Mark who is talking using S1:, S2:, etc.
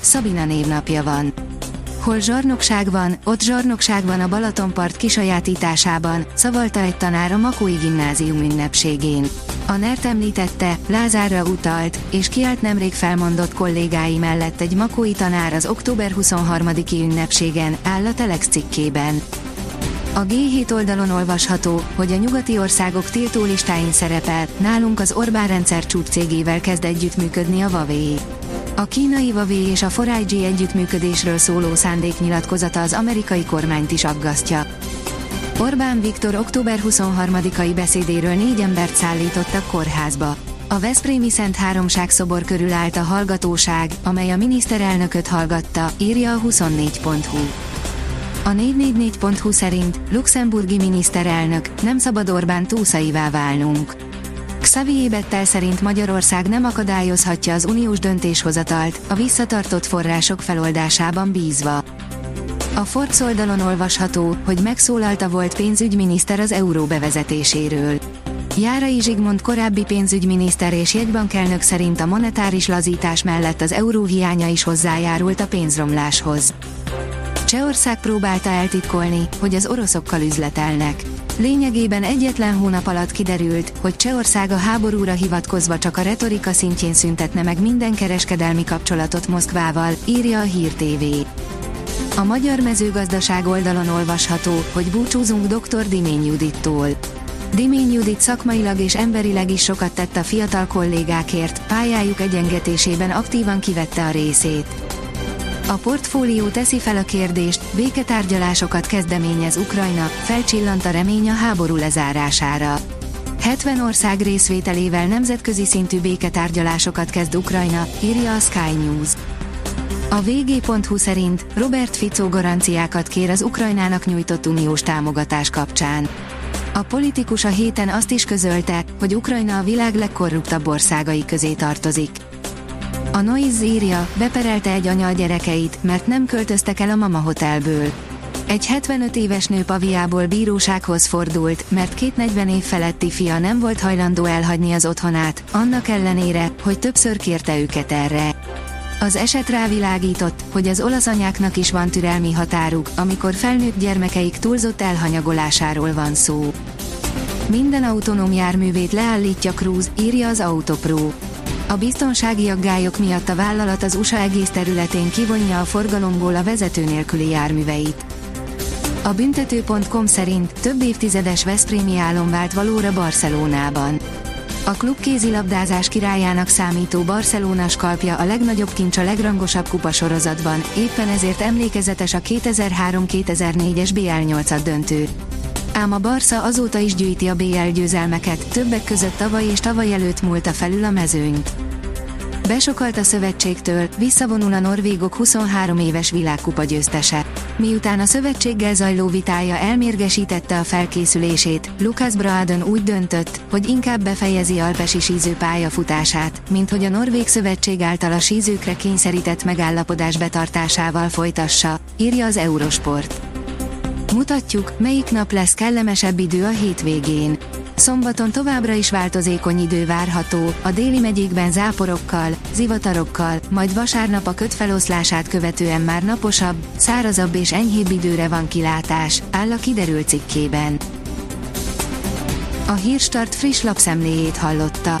S1: Szabina névnapja van. Hol zsarnokság van, ott zsarnokság van a Balatonpart kisajátításában, szavalta egy tanár a Makói gimnázium ünnepségén. A NERT említette, Lázárra utalt, és kiállt nemrég felmondott kollégái mellett egy makói tanár az október 23-i ünnepségen, áll a Telex cikkében. A G7 oldalon olvasható, hogy a nyugati országok tiltólistáin szerepel, nálunk az Orbán rendszer csúcscégével kezd együttműködni a Huawei. A kínai Huawei és a 4 együttműködésről szóló szándéknyilatkozata az amerikai kormányt is aggasztja. Orbán Viktor október 23-ai beszédéről négy embert szállítottak kórházba. A Veszprémi Szent Háromság szobor körül állt a hallgatóság, amely a miniszterelnököt hallgatta, írja a 24.hu. A 444.hu szerint luxemburgi miniszterelnök nem szabad Orbán túszaivá válnunk. Xavier Bettel szerint Magyarország nem akadályozhatja az uniós döntéshozatalt, a visszatartott források feloldásában bízva. A Forbes oldalon olvasható, hogy megszólalta volt pénzügyminiszter az euró bevezetéséről. Járai Zsigmond korábbi pénzügyminiszter és jegybankelnök szerint a monetáris lazítás mellett az euró hiánya is hozzájárult a pénzromláshoz. Csehország próbálta eltitkolni, hogy az oroszokkal üzletelnek. Lényegében egyetlen hónap alatt kiderült, hogy Csehország a háborúra hivatkozva csak a retorika szintjén szüntetne meg minden kereskedelmi kapcsolatot Moszkvával, írja a Hír TV. A magyar mezőgazdaság oldalon olvasható, hogy búcsúzunk dr. Dimény Judittól. Dimény Judit szakmailag és emberileg is sokat tett a fiatal kollégákért, pályájuk egyengetésében aktívan kivette a részét. A portfólió teszi fel a kérdést, béketárgyalásokat kezdeményez Ukrajna, felcsillant a remény a háború lezárására. 70 ország részvételével nemzetközi szintű béketárgyalásokat kezd Ukrajna, írja a Sky News. A vg.hu szerint Robert Fico garanciákat kér az Ukrajnának nyújtott uniós támogatás kapcsán. A politikus a héten azt is közölte, hogy Ukrajna a világ legkorruptabb országai közé tartozik. A Noise írja, beperelte egy anya a gyerekeit, mert nem költöztek el a Mama Hotelből. Egy 75 éves nő paviából bírósághoz fordult, mert két 40 év feletti fia nem volt hajlandó elhagyni az otthonát, annak ellenére, hogy többször kérte őket erre. Az eset rávilágított, hogy az olasz anyáknak is van türelmi határuk, amikor felnőtt gyermekeik túlzott elhanyagolásáról van szó. Minden autonóm járművét leállítja Cruise, írja az Autopro. A biztonsági aggályok miatt a vállalat az USA egész területén kivonja a forgalomból a vezető nélküli járműveit. A büntető.com szerint több évtizedes Veszprémi álom vált valóra Barcelonában. A klub kézilabdázás királyának számító Barcelona skalpja a legnagyobb kincs a legrangosabb kupasorozatban, éppen ezért emlékezetes a 2003-2004-es BL8 döntő. Ám a Barca azóta is gyűjti a BL győzelmeket, többek között tavaly és tavaly előtt múlta felül a mezőnyt. Besokalt a szövetségtől, visszavonul a norvégok 23 éves világkupa győztese. Miután a szövetséggel zajló vitája elmérgesítette a felkészülését, Lukas Braden úgy döntött, hogy inkább befejezi alpesi síző pályafutását, mint hogy a Norvég Szövetség által a sízőkre kényszerített megállapodás betartásával folytassa, írja az Eurosport. Mutatjuk, melyik nap lesz kellemesebb idő a hétvégén. Szombaton továbbra is változékony idő várható, a déli megyékben záporokkal, zivatarokkal, majd vasárnap a kötfeloszlását követően már naposabb, szárazabb és enyhébb időre van kilátás, áll a kiderült cikkében. A Hírstart friss lapszemléjét hallotta.